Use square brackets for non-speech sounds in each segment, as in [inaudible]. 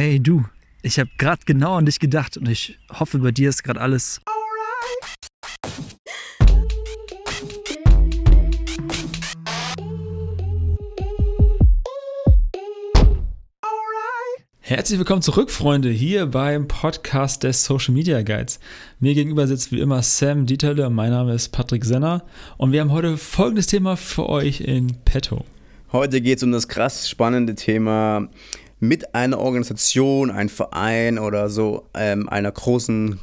Hey du, ich habe gerade genau an dich gedacht und ich hoffe, bei dir ist gerade alles. Herzlich willkommen zurück, Freunde, hier beim Podcast des Social Media Guides. Mir gegenüber sitzt wie immer Sam Dieterle, mein Name ist Patrick Senner und wir haben heute folgendes Thema für euch in petto. Heute geht es um das krass spannende Thema mit einer Organisation, einem Verein oder so ähm, einer großen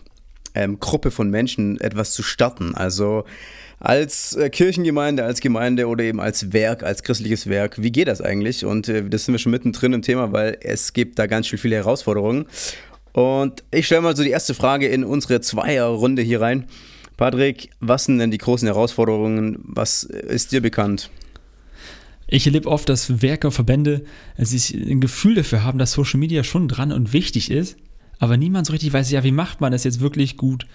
ähm, Gruppe von Menschen etwas zu starten. Also als äh, Kirchengemeinde, als Gemeinde oder eben als Werk, als christliches Werk. Wie geht das eigentlich? Und äh, das sind wir schon mittendrin im Thema, weil es gibt da ganz schön viele Herausforderungen. Und ich stelle mal so die erste Frage in unsere Zweierrunde hier rein. Patrick, was sind denn die großen Herausforderungen? Was ist dir bekannt? Ich erlebe oft, dass Werke und Verbände sich ein Gefühl dafür haben, dass Social Media schon dran und wichtig ist, aber niemand so richtig weiß, ja, wie macht man das jetzt wirklich gut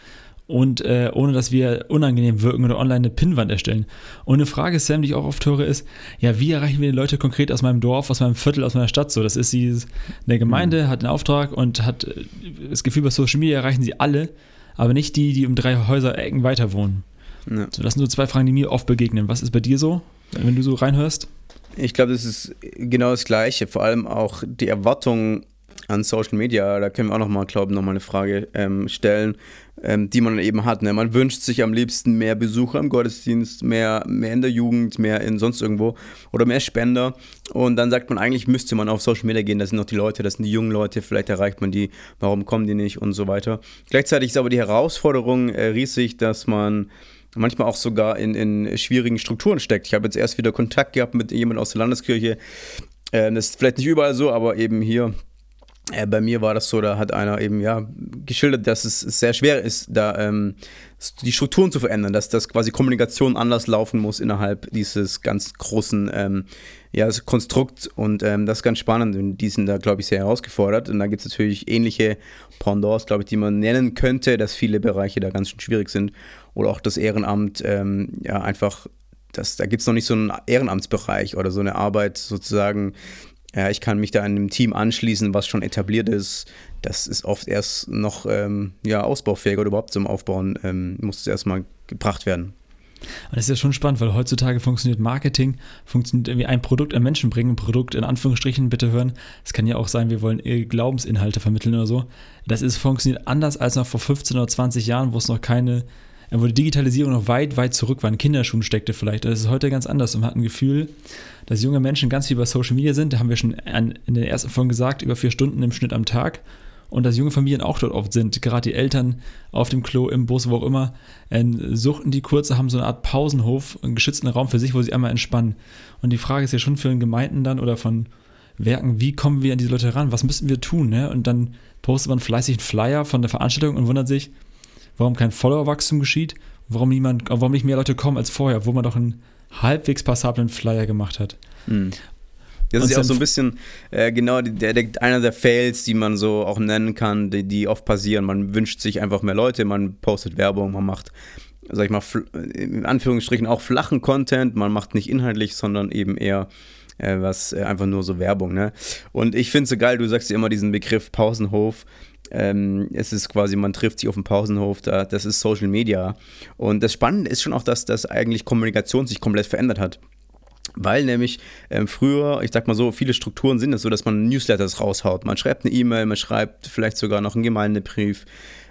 und äh, ohne dass wir unangenehm wirken oder online eine Pinnwand erstellen. Und eine Frage, Sam, die ich auch oft höre, ist, ja, wie erreichen wir die Leute konkret aus meinem Dorf, aus meinem Viertel, aus meiner Stadt so? Das ist dieses, eine Gemeinde mhm. hat einen Auftrag und hat äh, das Gefühl, bei Social Media erreichen sie alle, aber nicht die, die um drei Häuser-Ecken weiter wohnen. Ja. So, das sind so zwei Fragen, die mir oft begegnen. Was ist bei dir so, wenn du so reinhörst? Ich glaube, das ist genau das Gleiche. Vor allem auch die Erwartungen an Social Media, da können wir auch nochmal, glaube ich, nochmal eine Frage ähm, stellen, ähm, die man eben hat. Ne? Man wünscht sich am liebsten mehr Besucher im Gottesdienst, mehr, mehr in der Jugend, mehr in sonst irgendwo oder mehr Spender. Und dann sagt man, eigentlich müsste man auf Social Media gehen, das sind noch die Leute, das sind die jungen Leute, vielleicht erreicht man die, warum kommen die nicht und so weiter. Gleichzeitig ist aber die Herausforderung äh, riesig, dass man manchmal auch sogar in, in schwierigen Strukturen steckt. Ich habe jetzt erst wieder Kontakt gehabt mit jemandem aus der Landeskirche. Äh, das ist vielleicht nicht überall so, aber eben hier äh, bei mir war das so, da hat einer eben ja geschildert, dass es sehr schwer ist, da ähm, die Strukturen zu verändern, dass das quasi Kommunikation anders laufen muss innerhalb dieses ganz großen ähm, ja, Konstrukt und ähm, das ist ganz spannend und die sind da, glaube ich, sehr herausgefordert und da gibt es natürlich ähnliche Pendants, glaube ich, die man nennen könnte, dass viele Bereiche da ganz schön schwierig sind oder auch das Ehrenamt, ähm, ja, einfach, das, da gibt es noch nicht so einen Ehrenamtsbereich oder so eine Arbeit sozusagen, ja, ich kann mich da einem Team anschließen, was schon etabliert ist. Das ist oft erst noch ähm, ja, ausbaufähig oder überhaupt zum Aufbauen ähm, muss es erstmal gebracht werden. Und das ist ja schon spannend, weil heutzutage funktioniert Marketing, funktioniert irgendwie ein Produkt an Menschen bringen, ein Produkt in Anführungsstrichen bitte hören. Es kann ja auch sein, wir wollen Glaubensinhalte vermitteln oder so. Das ist funktioniert anders als noch vor 15 oder 20 Jahren, wo es noch keine wo die Digitalisierung noch weit, weit zurück war, in Kinderschuhen steckte vielleicht. Das ist heute ganz anders und man hat ein Gefühl, dass junge Menschen ganz viel über Social Media sind. Da haben wir schon in den ersten Folgen gesagt, über vier Stunden im Schnitt am Tag. Und dass junge Familien auch dort oft sind, gerade die Eltern auf dem Klo, im Bus, wo auch immer, äh, suchten die kurze, haben so eine Art Pausenhof, einen geschützten Raum für sich, wo sie einmal entspannen. Und die Frage ist ja schon für den Gemeinden dann oder von Werken, wie kommen wir an diese Leute ran? Was müssen wir tun? Ne? Und dann postet man fleißig einen Flyer von der Veranstaltung und wundert sich, warum kein Followerwachstum geschieht, warum niemand, warum nicht mehr Leute kommen als vorher, wo man doch einen halbwegs passablen Flyer gemacht hat. Hm. Das ist ja auch so ein bisschen äh, genau der, der, einer der Fails, die man so auch nennen kann, die, die oft passieren. Man wünscht sich einfach mehr Leute, man postet Werbung, man macht, sag ich mal, in Anführungsstrichen auch flachen Content, man macht nicht inhaltlich, sondern eben eher äh, was äh, einfach nur so Werbung. Ne? Und ich finde es so geil, du sagst ja immer diesen Begriff Pausenhof. Ähm, es ist quasi, man trifft sich auf dem Pausenhof, da, das ist Social Media. Und das Spannende ist schon auch, dass das eigentlich Kommunikation sich komplett verändert hat. Weil nämlich ähm, früher, ich sag mal so, viele Strukturen sind es so, dass man Newsletters raushaut. Man schreibt eine E-Mail, man schreibt vielleicht sogar noch einen Gemeindebrief.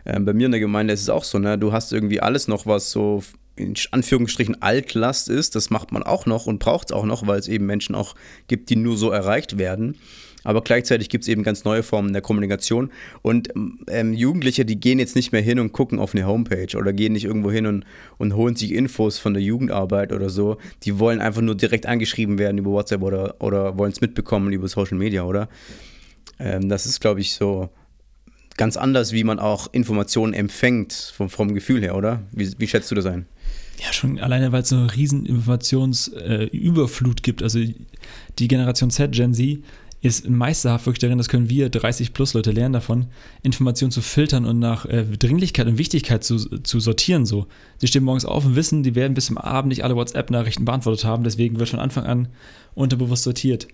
Ähm, bei mir in der Gemeinde ist es auch so, ne? Du hast irgendwie alles noch, was so in Anführungsstrichen Altlast ist. Das macht man auch noch und braucht es auch noch, weil es eben Menschen auch gibt, die nur so erreicht werden. Aber gleichzeitig gibt es eben ganz neue Formen der Kommunikation. Und ähm, Jugendliche, die gehen jetzt nicht mehr hin und gucken auf eine Homepage oder gehen nicht irgendwo hin und, und holen sich Infos von der Jugendarbeit oder so. Die wollen einfach nur direkt angeschrieben werden über WhatsApp oder, oder wollen es mitbekommen über Social Media, oder? Ähm, das ist, glaube ich, so ganz anders, wie man auch Informationen empfängt vom, vom Gefühl her, oder? Wie, wie schätzt du das ein? Ja, schon alleine, weil es so eine riesen Informationsüberflut äh, gibt. Also die Generation Z, Gen Z, ist meisterhaft wirklich darin, das können wir 30 plus Leute lernen davon, Informationen zu filtern und nach äh, Dringlichkeit und Wichtigkeit zu, zu sortieren. So. Sie stehen morgens auf und wissen, die werden bis zum Abend nicht alle WhatsApp-Nachrichten beantwortet haben, deswegen wird von Anfang an unterbewusst sortiert.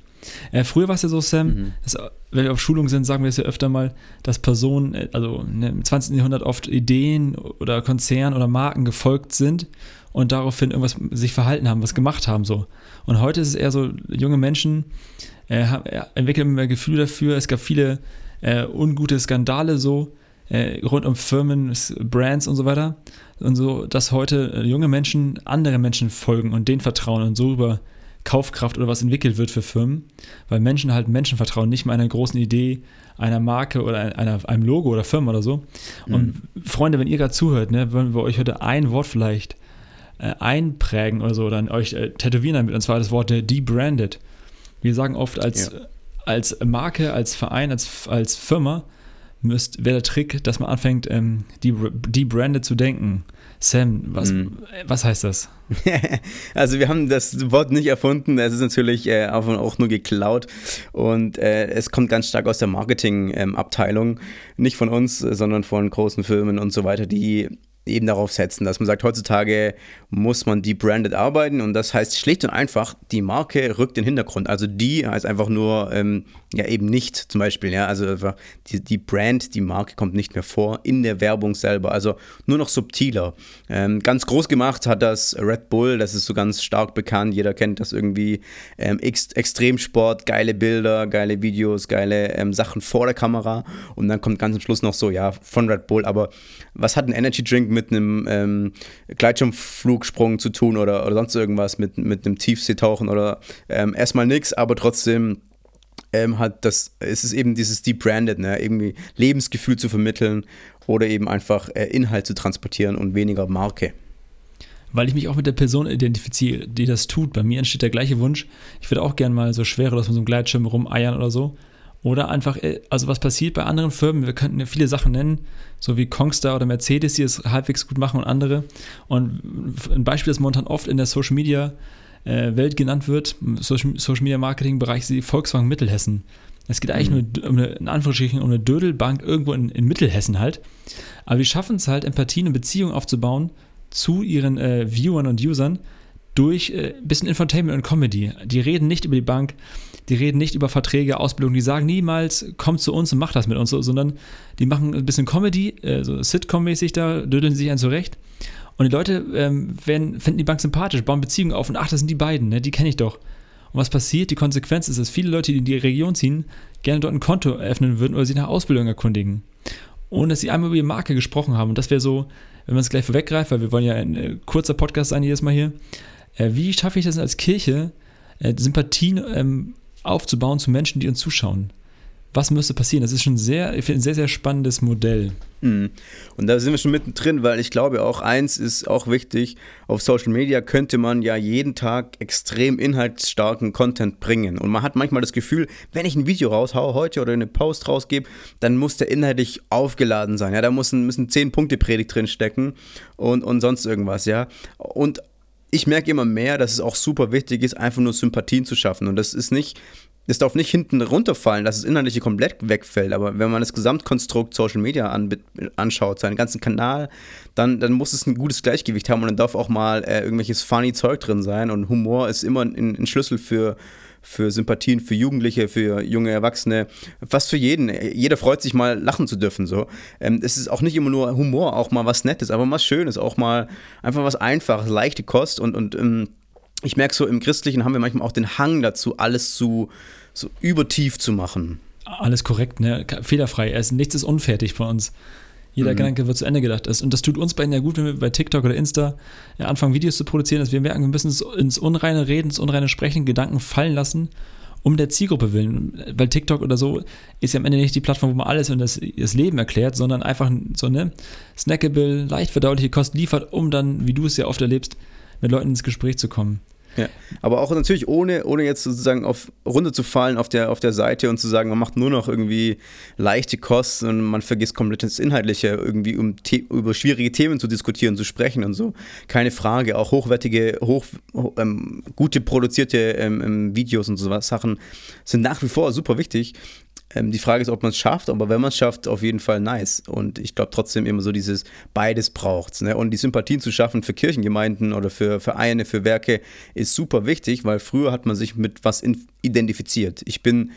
Äh, früher war es ja so, Sam, mhm. dass, wenn wir auf Schulungen sind, sagen wir es ja öfter mal, dass Personen, äh, also ne, im 20. Jahrhundert oft Ideen oder Konzernen oder Marken gefolgt sind und daraufhin irgendwas sich verhalten haben, was gemacht haben so. Und heute ist es eher so, junge Menschen äh, entwickeln mehr Gefühl dafür. Es gab viele äh, ungute Skandale so äh, rund um Firmen, Brands und so weiter. Und so, dass heute äh, junge Menschen andere Menschen folgen und denen vertrauen und so über Kaufkraft oder was entwickelt wird für Firmen, weil Menschen halt Menschen vertrauen, nicht mal einer großen Idee, einer Marke oder einer, einem Logo oder Firma oder so. Und mhm. Freunde, wenn ihr gerade zuhört, ne, wollen wir euch heute ein Wort vielleicht äh, einprägen oder so, dann euch äh, tätowieren damit, und zwar das Wort äh, debranded. Wir sagen oft als, ja. als Marke, als Verein, als, als Firma, wäre der Trick, dass man anfängt, ähm, debranded zu denken. Sam, was, mm. was heißt das? [laughs] also wir haben das Wort nicht erfunden, es ist natürlich äh, auch, auch, nur geklaut und äh, es kommt ganz stark aus der Marketingabteilung, ähm, nicht von uns, sondern von großen Firmen und so weiter, die eben darauf setzen, dass man sagt, heutzutage muss man die branded arbeiten und das heißt schlicht und einfach, die Marke rückt in den Hintergrund. Also die heißt einfach nur, ähm, ja eben nicht zum Beispiel, ja, also einfach die, die Brand, die Marke kommt nicht mehr vor in der Werbung selber, also nur noch subtiler. Ähm, ganz groß gemacht hat das Red Bull, das ist so ganz stark bekannt, jeder kennt das irgendwie, ähm, Ex Extremsport, geile Bilder, geile Videos, geile ähm, Sachen vor der Kamera und dann kommt ganz am Schluss noch so, ja, von Red Bull, aber was hat ein Energy Drink mit einem ähm, Gleitschirmflugsprung zu tun oder, oder sonst irgendwas, mit, mit einem Tiefseetauchen oder ähm, erstmal nichts, aber trotzdem ähm, hat das, es ist eben dieses Deep-Branded, ne? irgendwie Lebensgefühl zu vermitteln oder eben einfach äh, Inhalt zu transportieren und weniger Marke weil ich mich auch mit der Person identifiziere, die das tut. Bei mir entsteht der gleiche Wunsch. Ich würde auch gerne mal so schwere, dass man so einem Gleitschirm rumeiern oder so. Oder einfach, äh, also was passiert bei anderen Firmen? Wir könnten ja viele Sachen nennen, so wie Kongstar oder Mercedes, die es halbwegs gut machen und andere. Und ein Beispiel, das momentan oft in der Social Media äh, Welt genannt wird, Social, Social Media Marketing Bereich, ist die Volkswagen Mittelhessen. Es geht eigentlich mhm. nur um eine, in Anführungsstrichen um eine Dödelbank irgendwo in, in Mittelhessen halt. Aber die schaffen es halt, Empathien und Beziehungen aufzubauen zu ihren äh, Viewern und Usern durch ein äh, bisschen Infotainment und Comedy. Die reden nicht über die Bank, die reden nicht über Verträge, Ausbildung, die sagen niemals, kommt zu uns und macht das mit uns, sondern die machen ein bisschen Comedy, äh, so Sitcom-mäßig da, dödeln sich einen zurecht. Und die Leute ähm, werden, finden die Bank sympathisch, bauen Beziehungen auf und ach, das sind die beiden, ne, die kenne ich doch. Und was passiert? Die Konsequenz ist, dass viele Leute, die in die Region ziehen, gerne dort ein Konto eröffnen würden oder sich nach Ausbildung erkundigen. Ohne dass sie einmal über die Marke gesprochen haben. Und das wäre so, wenn man es gleich vorweggreift, weil wir wollen ja ein äh, kurzer Podcast sein jedes Mal hier. Äh, wie schaffe ich das als Kirche, äh, Sympathien ähm, aufzubauen zu Menschen, die uns zuschauen. Was müsste passieren? Das ist schon sehr, ein sehr, sehr spannendes Modell. Mhm. Und da sind wir schon mittendrin, weil ich glaube auch eins ist auch wichtig, auf Social Media könnte man ja jeden Tag extrem inhaltsstarken Content bringen. Und man hat manchmal das Gefühl, wenn ich ein Video raushaue heute oder eine Post rausgebe, dann muss der inhaltlich aufgeladen sein. Ja, da müssen, müssen 10 Punkte Predigt drin stecken und, und sonst irgendwas, ja. Und ich merke immer mehr, dass es auch super wichtig ist, einfach nur Sympathien zu schaffen. Und das ist nicht, das darf nicht hinten runterfallen, dass es inhaltlich komplett wegfällt. Aber wenn man das Gesamtkonstrukt Social Media an, anschaut, seinen ganzen Kanal, dann, dann muss es ein gutes Gleichgewicht haben und dann darf auch mal äh, irgendwelches funny Zeug drin sein. Und Humor ist immer ein, ein Schlüssel für, für Sympathien, für Jugendliche, für junge Erwachsene, was für jeden. Jeder freut sich mal lachen zu dürfen. So. Ähm, es ist auch nicht immer nur Humor, auch mal was Nettes, aber was Schönes, auch mal einfach was Einfaches, leichte Kost und, und ähm, ich merke so, im Christlichen haben wir manchmal auch den Hang dazu, alles zu so übertief zu machen. Alles korrekt, ne? fehlerfrei. nichts ist unfertig von uns. Jeder mhm. Gedanke wird zu Ende gedacht. Und das tut uns beiden ja gut, wenn wir bei TikTok oder Insta anfangen, Videos zu produzieren, dass wir merken, wir müssen ins Unreine reden, ins Unreine sprechen, Gedanken fallen lassen, um der Zielgruppe willen. Weil TikTok oder so ist ja am Ende nicht die Plattform, wo man alles und das, das Leben erklärt, sondern einfach so eine snackable, leicht verdauliche Kost liefert, um dann, wie du es ja oft erlebst, mit Leuten ins Gespräch zu kommen. Ja. Aber auch natürlich ohne, ohne jetzt sozusagen auf runterzufallen auf der, auf der Seite und zu sagen, man macht nur noch irgendwie leichte Kosten und man vergisst komplett das Inhaltliche, irgendwie um über schwierige Themen zu diskutieren, zu sprechen und so. Keine Frage. Auch hochwertige, hoch, ähm, gute produzierte ähm, ähm Videos und so Sachen sind nach wie vor super wichtig. Ähm, die Frage ist, ob man es schafft, aber wenn man es schafft, auf jeden Fall nice. Und ich glaube trotzdem immer so dieses beides braucht ne? Und die Sympathien zu schaffen für Kirchengemeinden oder für Vereine, für Werke ist super wichtig, weil früher hat man sich mit was identifiziert. Ich bin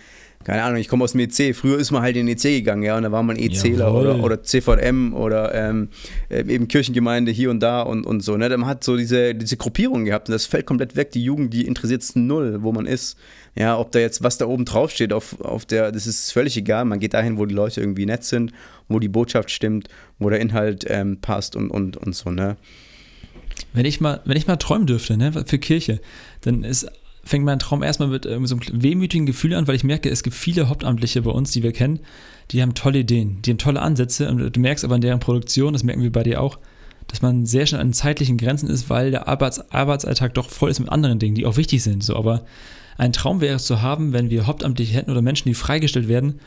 keine Ahnung, ich komme aus dem EC. Früher ist man halt in den EC gegangen, ja, und da war man ECler oder, oder CVM oder ähm, äh, eben Kirchengemeinde hier und da und, und so. Ne? Man hat so diese, diese Gruppierung gehabt und das fällt komplett weg. Die Jugend, die interessiert es null, wo man ist. Ja, ob da jetzt was da oben drauf steht, auf, auf der, das ist völlig egal. Man geht dahin, wo die Leute irgendwie nett sind, wo die Botschaft stimmt, wo der Inhalt ähm, passt und, und, und so, ne? Wenn ich mal, wenn ich mal träumen dürfte, ne, für Kirche, dann ist fängt mein Traum erstmal mit äh, so einem wehmütigen Gefühl an, weil ich merke, es gibt viele Hauptamtliche bei uns, die wir kennen, die haben tolle Ideen, die haben tolle Ansätze und du merkst aber in deren Produktion, das merken wir bei dir auch, dass man sehr schnell an zeitlichen Grenzen ist, weil der Arbeits Arbeitsalltag doch voll ist mit anderen Dingen, die auch wichtig sind. So, aber ein Traum wäre es zu haben, wenn wir Hauptamtliche hätten oder Menschen, die freigestellt werden,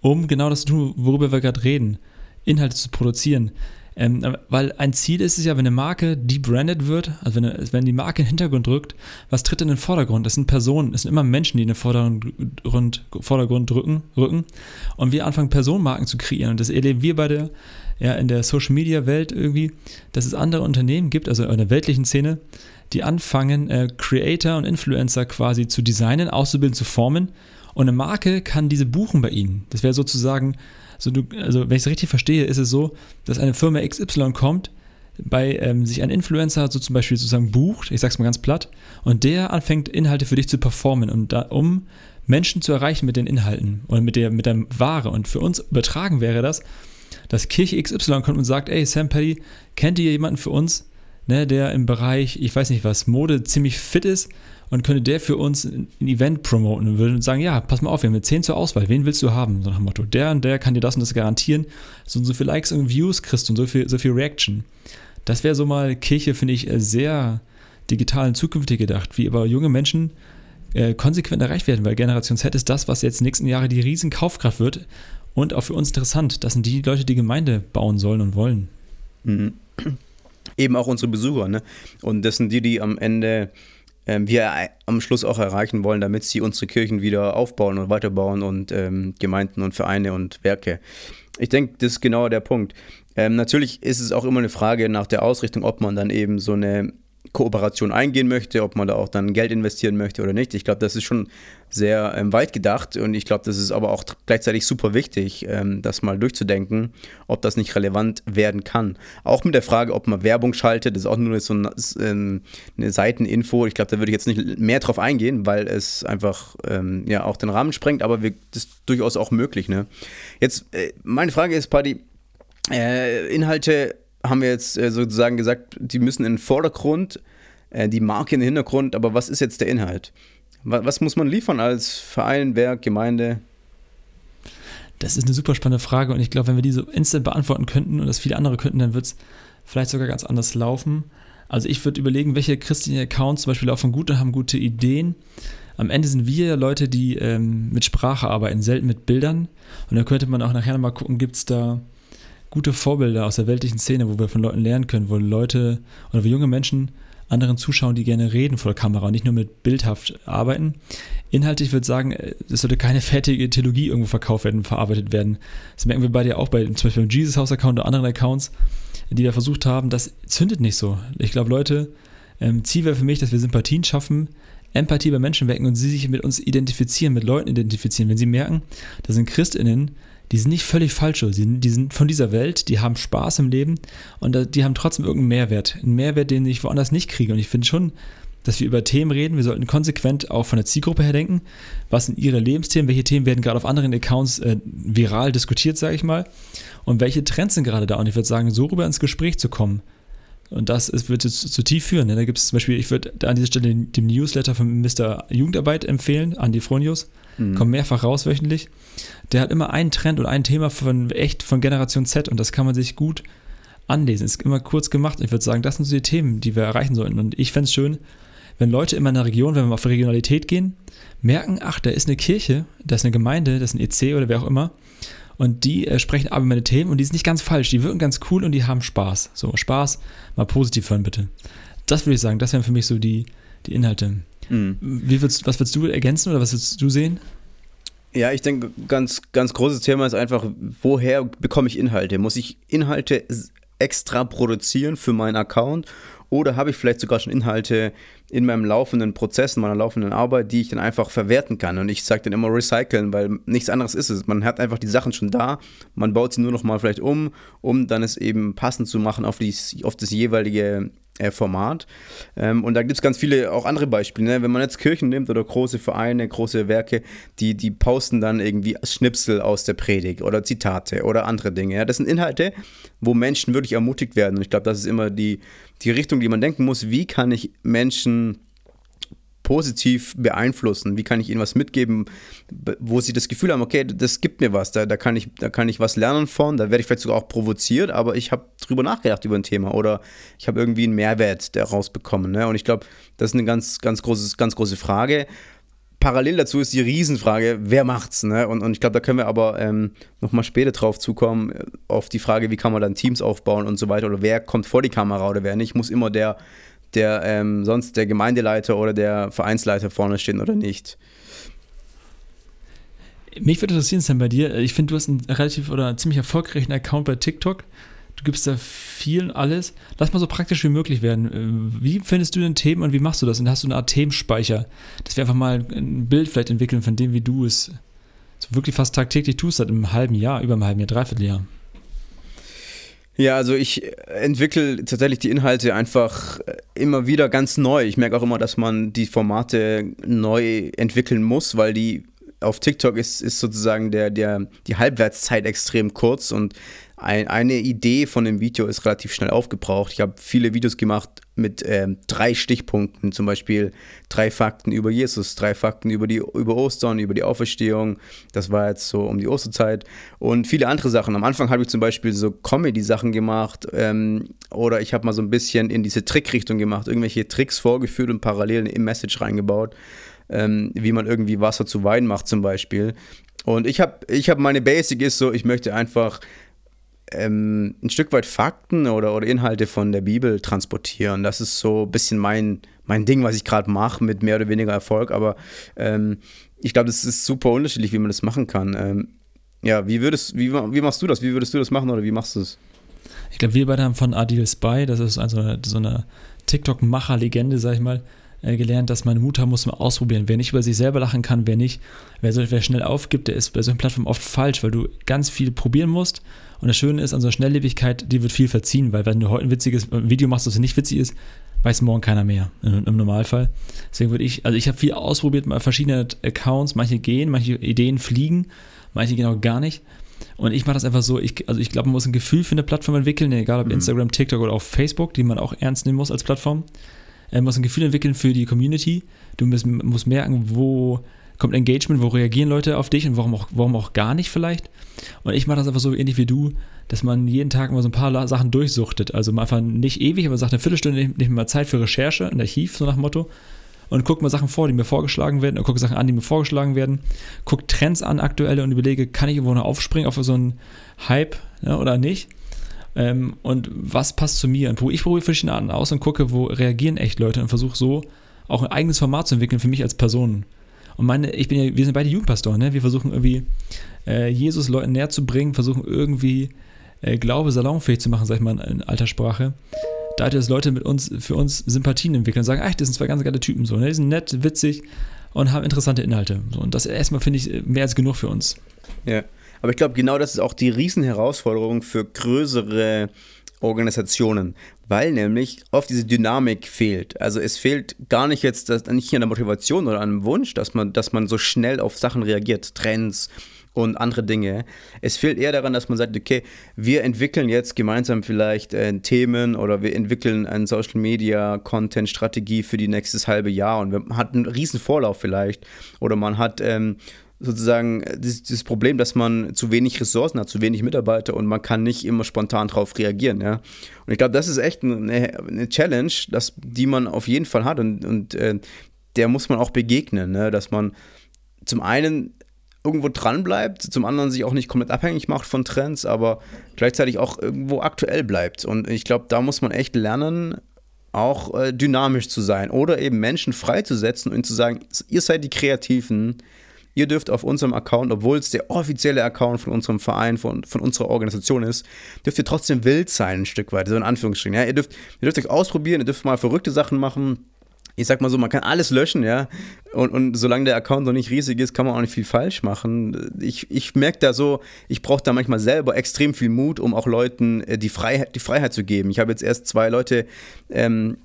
um genau das zu tun, worüber wir gerade reden, Inhalte zu produzieren. Ähm, weil ein Ziel ist es ja, wenn eine Marke debranded wird, also wenn, wenn die Marke in den Hintergrund rückt, was tritt in den Vordergrund? Das sind Personen, das sind immer Menschen, die in den Vordergrund, Vordergrund rücken, rücken. Und wir anfangen, Personenmarken zu kreieren. Und das erleben wir bei der, ja, in der Social Media Welt irgendwie, dass es andere Unternehmen gibt, also in der weltlichen Szene, die anfangen, äh, Creator und Influencer quasi zu designen, auszubilden, zu formen. Und eine Marke kann diese buchen bei ihnen. Das wäre sozusagen so du, also wenn ich es richtig verstehe, ist es so, dass eine Firma XY kommt, bei ähm, sich ein Influencer so zum Beispiel sozusagen bucht, ich sag's mal ganz platt, und der anfängt Inhalte für dich zu performen, und da, um Menschen zu erreichen mit den Inhalten oder mit der, mit der Ware. Und für uns übertragen wäre das, dass Kirche XY kommt und sagt, ey Sam Paddy, kennt ihr jemanden für uns, ne, der im Bereich, ich weiß nicht was, Mode ziemlich fit ist und könnte der für uns ein Event promoten und würde sagen, ja, pass mal auf, wir haben eine 10 zur Auswahl, wen willst du haben? So nach dem Motto, der und der kann dir das und das garantieren, so so viel Likes und Views kriegst und so viel, so viel Reaction. Das wäre so mal Kirche, finde ich, sehr digital und zukünftig gedacht, wie aber junge Menschen äh, konsequent erreicht werden, weil Generation Z ist das, was jetzt in den nächsten Jahren die riesen Kaufkraft wird und auch für uns interessant. Das sind die Leute, die Gemeinde bauen sollen und wollen. Mhm. Eben auch unsere Besucher, ne? Und das sind die, die am Ende ähm, wir am Schluss auch erreichen wollen, damit sie unsere Kirchen wieder aufbauen und weiterbauen und ähm, Gemeinden und Vereine und Werke. Ich denke, das ist genau der Punkt. Ähm, natürlich ist es auch immer eine Frage nach der Ausrichtung, ob man dann eben so eine Kooperation eingehen möchte, ob man da auch dann Geld investieren möchte oder nicht. Ich glaube, das ist schon sehr ähm, weit gedacht und ich glaube, das ist aber auch gleichzeitig super wichtig, ähm, das mal durchzudenken, ob das nicht relevant werden kann. Auch mit der Frage, ob man Werbung schaltet, ist auch nur so ein, ähm, eine Seiteninfo. Ich glaube, da würde ich jetzt nicht mehr drauf eingehen, weil es einfach ähm, ja auch den Rahmen sprengt, aber wir, das ist durchaus auch möglich. Ne? Jetzt, äh, meine Frage ist, Paddy, äh, Inhalte haben wir jetzt äh, sozusagen gesagt, die müssen in den Vordergrund, äh, die Marke in den Hintergrund, aber was ist jetzt der Inhalt? Was, muss man liefern als Verein, Werk, Gemeinde? Das ist eine super spannende Frage und ich glaube, wenn wir diese instant beantworten könnten und das viele andere könnten, dann wird es vielleicht sogar ganz anders laufen. Also ich würde überlegen, welche christlichen Accounts zum Beispiel laufen gut und haben gute Ideen. Am Ende sind wir Leute, die ähm, mit Sprache arbeiten, selten mit Bildern. Und da könnte man auch nachher nochmal gucken, gibt es da gute Vorbilder aus der weltlichen Szene, wo wir von Leuten lernen können, wo Leute oder wo junge Menschen anderen zuschauen, die gerne reden vor der Kamera und nicht nur mit bildhaft arbeiten. Inhaltlich würde ich sagen, es sollte keine fertige Theologie irgendwo verkauft werden, verarbeitet werden. Das merken wir bei dir auch bei zum Beispiel beim Jesus House Account oder anderen Accounts, die wir versucht haben. Das zündet nicht so. Ich glaube, Leute, ähm, Ziel wäre für mich, dass wir Sympathien schaffen, Empathie bei Menschen wecken und sie sich mit uns identifizieren, mit Leuten identifizieren. Wenn sie merken, da sind ChristInnen, die sind nicht völlig falsch, die sind, die sind von dieser Welt, die haben Spaß im Leben und die haben trotzdem irgendeinen Mehrwert. Einen Mehrwert, den ich woanders nicht kriege. Und ich finde schon, dass wir über Themen reden. Wir sollten konsequent auch von der Zielgruppe her denken. Was sind ihre Lebensthemen? Welche Themen werden gerade auf anderen Accounts äh, viral diskutiert, sage ich mal? Und welche Trends sind gerade da? Und ich würde sagen, so rüber ins Gespräch zu kommen. Und das ist, wird zu, zu tief führen. Ne? Da gibt es zum Beispiel, ich würde an dieser Stelle den, den Newsletter von Mr. Jugendarbeit empfehlen, Andi Fronius. Mhm. Kommt mehrfach raus wöchentlich. Der hat immer einen Trend und ein Thema von echt von Generation Z und das kann man sich gut anlesen. Ist immer kurz gemacht. Ich würde sagen, das sind so die Themen, die wir erreichen sollten. Und ich fände es schön, wenn Leute in einer Region, wenn wir auf Regionalität gehen, merken, ach, da ist eine Kirche, da ist eine Gemeinde, das ist ein EC oder wer auch immer. Und die äh, sprechen aber meine Themen und die sind nicht ganz falsch. Die wirken ganz cool und die haben Spaß. So, Spaß, mal positiv hören, bitte. Das würde ich sagen, das wären für mich so die, die Inhalte. Mhm. Wie würdest, was würdest du ergänzen oder was würdest du sehen? Ja, ich denke, ganz, ganz großes Thema ist einfach, woher bekomme ich Inhalte? Muss ich Inhalte extra produzieren für meinen Account oder habe ich vielleicht sogar schon Inhalte in meinem laufenden Prozess, in meiner laufenden Arbeit, die ich dann einfach verwerten kann. Und ich sage dann immer recyceln, weil nichts anderes ist es. Man hat einfach die Sachen schon da, man baut sie nur noch mal vielleicht um, um dann es eben passend zu machen auf, die, auf das jeweilige äh, Format. Ähm, und da gibt es ganz viele auch andere Beispiele. Ne? Wenn man jetzt Kirchen nimmt oder große Vereine, große Werke, die, die posten dann irgendwie Schnipsel aus der Predigt oder Zitate oder andere Dinge. Ja? Das sind Inhalte, wo Menschen wirklich ermutigt werden. Und ich glaube, das ist immer die, die Richtung, die man denken muss. Wie kann ich Menschen positiv beeinflussen? Wie kann ich ihnen was mitgeben, wo sie das Gefühl haben, okay, das gibt mir was, da, da, kann, ich, da kann ich was lernen von, da werde ich vielleicht sogar auch provoziert, aber ich habe drüber nachgedacht über ein Thema oder ich habe irgendwie einen Mehrwert daraus bekommen. Ne? Und ich glaube, das ist eine ganz, ganz, großes, ganz große Frage. Parallel dazu ist die Riesenfrage, wer macht's? Ne? Und, und ich glaube, da können wir aber ähm, nochmal später drauf zukommen, auf die Frage, wie kann man dann Teams aufbauen und so weiter oder wer kommt vor die Kamera oder wer nicht, muss immer der der ähm, sonst der Gemeindeleiter oder der Vereinsleiter vorne stehen oder nicht. Mich würde interessieren sein bei dir. Ich finde, du hast einen relativ oder ziemlich erfolgreichen Account bei TikTok. Du gibst da viel alles. Lass mal so praktisch wie möglich werden. Wie findest du denn Themen und wie machst du das? Und hast du eine Art Themenspeicher, dass wir einfach mal ein Bild vielleicht entwickeln von dem, wie du es so wirklich fast tagtäglich tust, seit einem halben Jahr, über einem halben Jahr, dreiviertel Jahr? Ja, also ich entwickle tatsächlich die Inhalte einfach immer wieder ganz neu. Ich merke auch immer, dass man die Formate neu entwickeln muss, weil die auf TikTok ist, ist sozusagen der, der, die Halbwertszeit extrem kurz und ein, eine Idee von dem Video ist relativ schnell aufgebraucht. Ich habe viele Videos gemacht mit ähm, drei Stichpunkten, zum Beispiel drei Fakten über Jesus, drei Fakten über, die, über Ostern, über die Auferstehung. Das war jetzt so um die Osterzeit und viele andere Sachen. Am Anfang habe ich zum Beispiel so Comedy-Sachen gemacht ähm, oder ich habe mal so ein bisschen in diese Trickrichtung gemacht, irgendwelche Tricks vorgeführt und parallel im Message reingebaut. Ähm, wie man irgendwie Wasser zu Wein macht zum Beispiel. Und ich habe ich hab meine Basic ist so, ich möchte einfach ähm, ein Stück weit Fakten oder, oder Inhalte von der Bibel transportieren. Das ist so ein bisschen mein, mein Ding, was ich gerade mache, mit mehr oder weniger Erfolg. Aber ähm, ich glaube, das ist super unterschiedlich, wie man das machen kann. Ähm, ja, wie würdest, wie, wie machst du das? Wie würdest du das machen oder wie machst du es? Ich glaube, wir beide haben von Adil Spy, das ist also so eine TikTok-Macher-Legende, sag ich mal, äh, gelernt, dass man Mut haben muss, mal ausprobieren. Wer nicht über sich selber lachen kann, wer nicht, wer, so, wer schnell aufgibt, der ist bei solchen Plattformen oft falsch, weil du ganz viel probieren musst. Und das Schöne ist, an so einer Schnelllebigkeit, die wird viel verziehen, weil wenn du heute ein witziges Video machst, das nicht witzig ist, weiß morgen keiner mehr im Normalfall. Deswegen würde ich, also ich habe viel ausprobiert, mal verschiedene Accounts, manche gehen, manche Ideen fliegen, manche gehen auch gar nicht. Und ich mache das einfach so, ich, also ich glaube, man muss ein Gefühl für eine Plattform entwickeln, egal ob mhm. Instagram, TikTok oder auch Facebook, die man auch ernst nehmen muss als Plattform. Man muss ein Gefühl entwickeln für die Community. Du musst, musst merken, wo kommt Engagement, wo reagieren Leute auf dich und warum auch, warum auch gar nicht vielleicht. Und ich mache das einfach so ähnlich wie du, dass man jeden Tag mal so ein paar Sachen durchsuchtet. Also man einfach nicht ewig, aber sagt eine Viertelstunde nicht mehr Zeit für Recherche, ein Archiv, so nach Motto. Und guck mal Sachen vor, die mir vorgeschlagen werden, und gucke Sachen an, die mir vorgeschlagen werden. Guck Trends an, aktuelle und überlege, kann ich irgendwo noch aufspringen auf so einen Hype ja, oder nicht? Ähm, und was passt zu mir? Und ich probiere verschiedene Arten aus und gucke, wo reagieren echt Leute und versuche so auch ein eigenes Format zu entwickeln für mich als Person. Und meine, ich bin ja, wir sind beide Jugendpastoren, ne? Wir versuchen irgendwie äh, Jesus Leuten näher zu bringen, versuchen irgendwie äh, Glaube salonfähig zu machen, sag ich mal in alter Sprache. Da dass Leute mit uns, für uns Sympathien entwickeln und sagen, ach, das sind zwei ganz geile Typen so, ne? Die sind nett, witzig und haben interessante Inhalte. So, und das erstmal finde ich mehr als genug für uns. Ja. Aber ich glaube, genau das ist auch die Riesenherausforderung für größere Organisationen, weil nämlich oft diese Dynamik fehlt. Also es fehlt gar nicht jetzt das, nicht an der Motivation oder an dem Wunsch, dass man, dass man so schnell auf Sachen reagiert, Trends und andere Dinge. Es fehlt eher daran, dass man sagt, okay, wir entwickeln jetzt gemeinsam vielleicht äh, Themen oder wir entwickeln eine Social Media Content Strategie für die nächstes halbe Jahr und man hat einen riesen Vorlauf vielleicht oder man hat ähm, sozusagen dieses, dieses, Problem, dass man zu wenig Ressourcen hat, zu wenig Mitarbeiter und man kann nicht immer spontan darauf reagieren. Ja? Und ich glaube, das ist echt eine, eine, Challenge, dass, die man auf jeden Fall hat und, und äh, der muss man auch begegnen, ne? dass man zum einen irgendwo dran bleibt, zum anderen sich auch nicht komplett abhängig macht von Trends, aber gleichzeitig auch irgendwo aktuell bleibt. Und ich glaube, da muss man echt lernen, auch äh, dynamisch zu sein oder eben Menschen freizusetzen und zu sagen, ihr seid die Kreativen, ihr dürft auf unserem Account, obwohl es der offizielle Account von unserem Verein, von, von unserer Organisation ist, dürft ihr trotzdem wild sein, ein Stück weit, so in Anführungsstrichen. Ja? Ihr, dürft, ihr dürft euch ausprobieren, ihr dürft mal verrückte Sachen machen ich sag mal so, man kann alles löschen, ja. Und, und solange der Account noch nicht riesig ist, kann man auch nicht viel falsch machen. Ich, ich merke da so, ich brauche da manchmal selber extrem viel Mut, um auch Leuten äh, die Freiheit, die Freiheit zu geben. Ich habe jetzt erst zwei Leute ähm,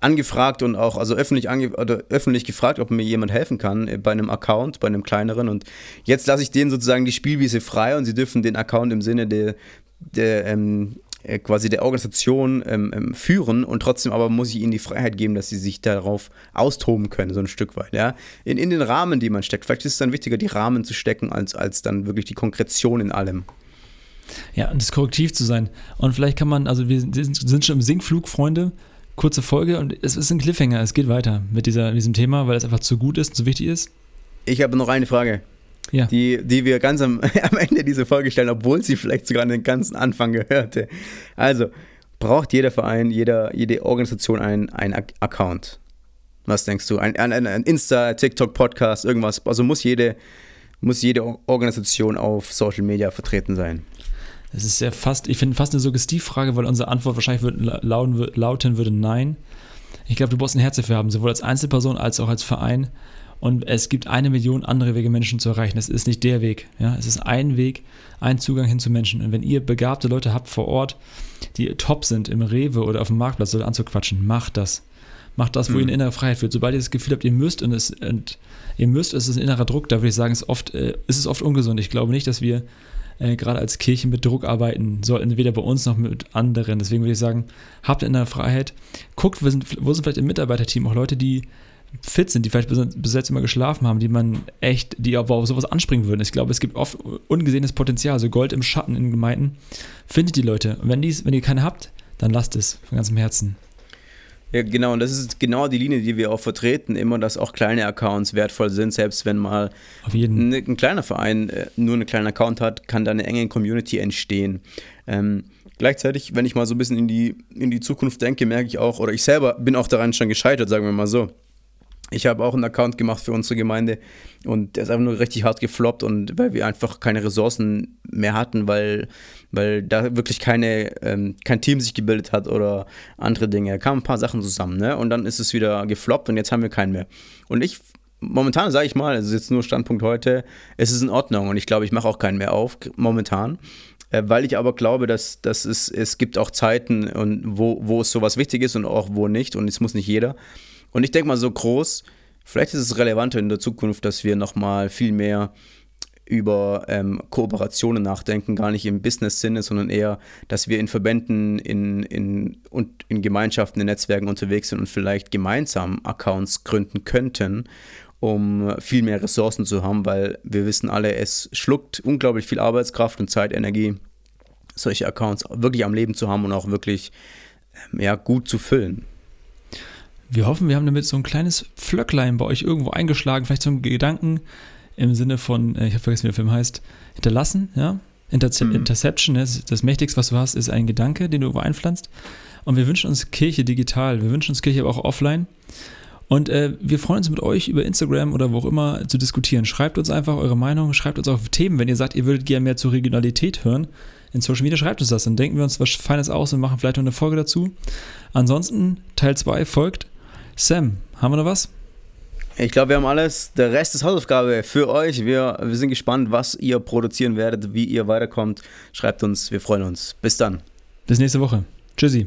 angefragt und auch also öffentlich, ange oder öffentlich gefragt, ob mir jemand helfen kann äh, bei einem Account, bei einem kleineren. Und jetzt lasse ich denen sozusagen die Spielwiese frei und sie dürfen den Account im Sinne der, der ähm, äh, quasi der Organisation ähm, ähm, führen und trotzdem aber muss ich ihnen die Freiheit geben, dass sie sich darauf austoben können, so ein Stück weit, ja. In, in den Rahmen, die man steckt. Vielleicht ist es dann wichtiger, die Rahmen zu stecken, als, als dann wirklich die Konkretion in allem. Ja, und das Korrektiv zu sein. Und vielleicht kann man, also wir sind schon im Sinkflug, Freunde. Kurze Folge und es ist ein Cliffhanger, es geht weiter mit dieser, diesem Thema, weil es einfach zu gut ist, zu wichtig ist. Ich habe noch eine Frage ja. die, die wir ganz am, [laughs] am Ende dieser Folge stellen, obwohl sie vielleicht sogar an den ganzen Anfang gehörte. Also, braucht jeder Verein, jeder, jede Organisation einen, einen Account? Was denkst du? Ein, ein, ein Insta, TikTok, Podcast, irgendwas. Also muss jede, muss jede Organisation auf Social Media vertreten sein. Das ist ja fast, ich finde fast eine Suggestivfrage, weil unsere Antwort wahrscheinlich wird, lauten, lauten würde Nein. Ich glaube, du brauchst ein Herz dafür haben, sowohl als Einzelperson als auch als Verein. Und es gibt eine Million andere Wege, Menschen zu erreichen. Das ist nicht der Weg. Ja? Es ist ein Weg, ein Zugang hin zu Menschen. Und wenn ihr begabte Leute habt vor Ort, die top sind im Rewe oder auf dem Marktplatz oder anzuquatschen, macht das. Macht das, wo mhm. ihr eine innere Freiheit fühlt. Sobald ihr das Gefühl habt, ihr müsst und, es, und ihr müsst, es ist ein innerer Druck, da würde ich sagen, ist, oft, äh, ist es oft ungesund. Ich glaube nicht, dass wir äh, gerade als Kirche mit Druck arbeiten sollten, weder bei uns noch mit anderen. Deswegen würde ich sagen, habt innere Freiheit. Guckt, wo sind, wo sind vielleicht im Mitarbeiterteam auch Leute, die fit sind, die vielleicht bis jetzt immer geschlafen haben, die man echt, die aber auf sowas anspringen würden. Ich glaube, es gibt oft ungesehenes Potenzial, so Gold im Schatten in Gemeinden. Findet die Leute. Und wenn, dies, wenn ihr keine habt, dann lasst es von ganzem Herzen. Ja, genau, und das ist genau die Linie, die wir auch vertreten, immer, dass auch kleine Accounts wertvoll sind, selbst wenn mal ein, ein, kleiner Verein äh, nur einen kleinen Account hat, kann da eine enge Community entstehen. Ähm, gleichzeitig, wenn ich mal so ein bisschen in die, in die Zukunft denke, merke ich auch, oder ich selber bin auch daran schon gescheitert, sagen wir mal so ich habe auch einen Account gemacht für unsere Gemeinde und der ist einfach nur richtig hart gefloppt und weil wir einfach keine Ressourcen mehr hatten, weil, weil da wirklich keine, ähm, kein Team sich gebildet hat oder andere Dinge. Da kamen ein paar Sachen zusammen, ne? Und dann ist es wieder gefloppt und jetzt haben wir keinen mehr. Und ich, momentan sage ich mal, es ist jetzt nur Standpunkt heute, es ist in Ordnung und ich glaube, ich mache auch keinen mehr auf, momentan äh, weil ich aber glaube, dass, dass es, es gibt auch Zeiten, und wo, wo es sowas wichtig ist und auch wo nicht und es muss nicht jeder. Und ich denke mal so groß, vielleicht ist es relevanter in der Zukunft, dass wir nochmal viel mehr über ähm, Kooperationen nachdenken, gar nicht im Business-Sinne, sondern eher, dass wir in Verbänden, in, in, und in Gemeinschaften, in Netzwerken unterwegs sind und vielleicht gemeinsam Accounts gründen könnten, um viel mehr Ressourcen zu haben, weil wir wissen alle, es schluckt unglaublich viel Arbeitskraft und Zeit, Energie, solche Accounts wirklich am Leben zu haben und auch wirklich ähm, ja, gut zu füllen. Wir hoffen, wir haben damit so ein kleines Pflöcklein bei euch irgendwo eingeschlagen, vielleicht so ein Gedanken im Sinne von, äh, ich habe vergessen, wie der Film heißt, hinterlassen, ja. Interce mhm. Interception, das, das Mächtigste, was du hast, ist ein Gedanke, den du irgendwo einpflanzt. Und wir wünschen uns Kirche digital, wir wünschen uns Kirche aber auch offline. Und äh, wir freuen uns mit euch über Instagram oder wo auch immer zu diskutieren. Schreibt uns einfach eure Meinung, schreibt uns auch Themen, wenn ihr sagt, ihr würdet gerne mehr zur Regionalität hören. In Social Media schreibt uns das, dann denken wir uns was Feines aus und machen vielleicht noch eine Folge dazu. Ansonsten, Teil 2 folgt. Sam, haben wir noch was? Ich glaube, wir haben alles. Der Rest ist Hausaufgabe für euch. Wir, wir sind gespannt, was ihr produzieren werdet, wie ihr weiterkommt. Schreibt uns, wir freuen uns. Bis dann. Bis nächste Woche. Tschüssi.